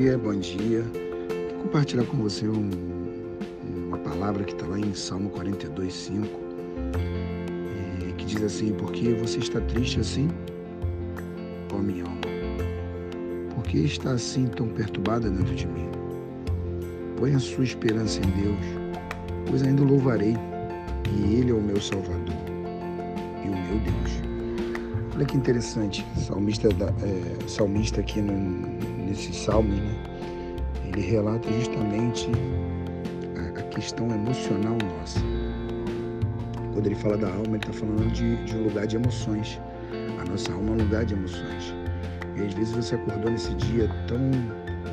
dia, bom dia. Compartilhar com você um, uma palavra que está lá em Salmo 42, 5, que diz assim: Por que você está triste assim, ó minha alma? Por que está assim tão perturbada dentro de mim? Põe a sua esperança em Deus, pois ainda louvarei, e Ele é o meu Salvador e o meu Deus. Olha que interessante, salmista, da, é, salmista aqui no, nesses salmos, né? ele relata justamente a, a, questão emocional nossa. Quando ele fala da alma, ele está falando de, de um lugar de emoções. A nossa alma é um lugar de emoções. E às vezes você acordou nesse dia tão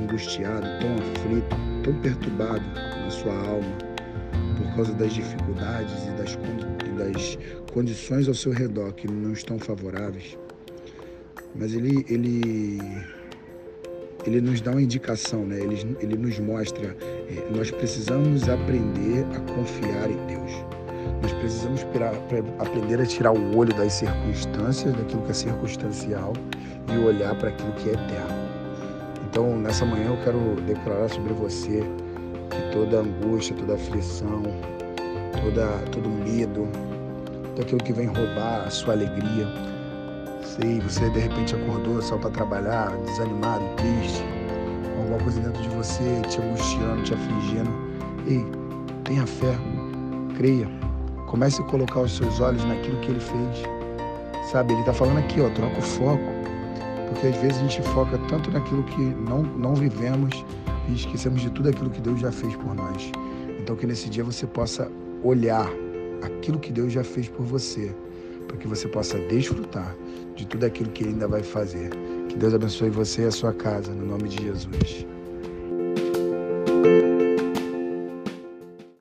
angustiado, tão aflito, tão perturbado na sua alma por causa das dificuldades e das, das condições ao seu redor que não estão favoráveis. Mas ele, ele, ele nos dá uma indicação, né? ele, ele nos mostra, é, nós precisamos aprender a confiar em Deus. Nós precisamos aprender a tirar o olho das circunstâncias, daquilo que é circunstancial, e olhar para aquilo que é eterno. Então, nessa manhã eu quero declarar sobre você que toda angústia, toda aflição, toda, todo medo, tudo aquilo que vem roubar a sua alegria. Sei, você de repente acordou só para trabalhar, desanimado, triste, alguma coisa dentro de você te angustiando, te afligindo. Ei, tenha fé, creia, comece a colocar os seus olhos naquilo que ele fez. Sabe, ele está falando aqui, ó, troca o foco. Porque às vezes a gente foca tanto naquilo que não, não vivemos e esquecemos de tudo aquilo que Deus já fez por nós. Então que nesse dia você possa olhar aquilo que Deus já fez por você, para que você possa desfrutar de tudo aquilo que Ele ainda vai fazer. Que Deus abençoe você e a sua casa, no nome de Jesus.